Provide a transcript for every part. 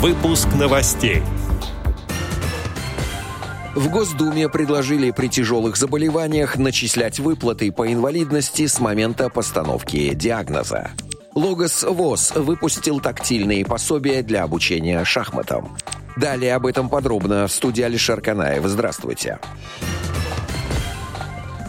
Выпуск новостей. В Госдуме предложили при тяжелых заболеваниях начислять выплаты по инвалидности с момента постановки диагноза. Логос ВОЗ выпустил тактильные пособия для обучения шахматам. Далее об этом подробно в студии Алишер Канаев. Здравствуйте. Здравствуйте.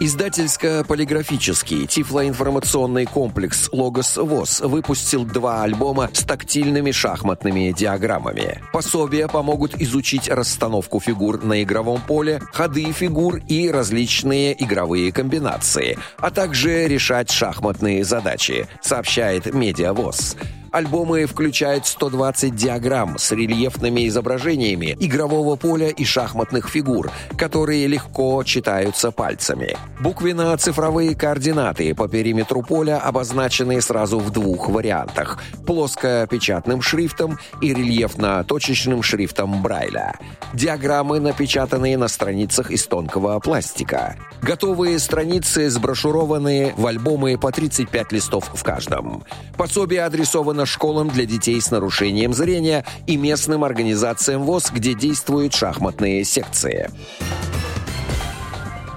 Издательско-полиграфический тифлоинформационный комплекс «Логос ВОЗ» выпустил два альбома с тактильными шахматными диаграммами. Пособия помогут изучить расстановку фигур на игровом поле, ходы фигур и различные игровые комбинации, а также решать шахматные задачи, сообщает «Медиавоз». Альбомы включают 120 диаграмм с рельефными изображениями игрового поля и шахматных фигур, которые легко читаются пальцами. Буквенно-цифровые координаты по периметру поля обозначены сразу в двух вариантах – плоско-печатным шрифтом и рельефно-точечным шрифтом Брайля. Диаграммы напечатаны на страницах из тонкого пластика. Готовые страницы сброшурованы в альбомы по 35 листов в каждом. Пособие адресовано адресована школам для детей с нарушением зрения и местным организациям ВОЗ, где действуют шахматные секции.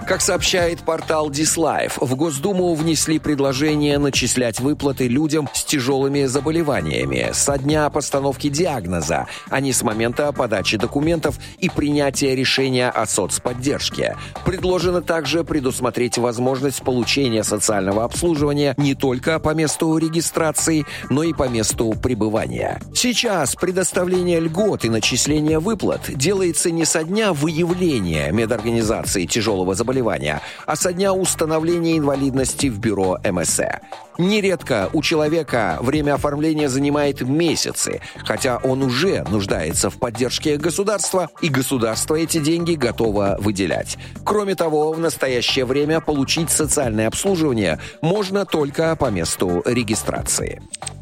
Как сообщает портал Дислайф, в Госдуму внесли предложение начислять выплаты людям с тяжелыми заболеваниями со дня постановки диагноза, а не с момента подачи документов и принятия решения о соцподдержке. Предложено также предусмотреть возможность получения социального обслуживания не только по месту регистрации, но и по месту пребывания. Сейчас предоставление льгот и начисление выплат делается не со дня выявления медорганизации тяжелого заболевания, заболевания, а со дня установления инвалидности в бюро МСЭ. Нередко у человека время оформления занимает месяцы, хотя он уже нуждается в поддержке государства, и государство эти деньги готово выделять. Кроме того, в настоящее время получить социальное обслуживание можно только по месту регистрации.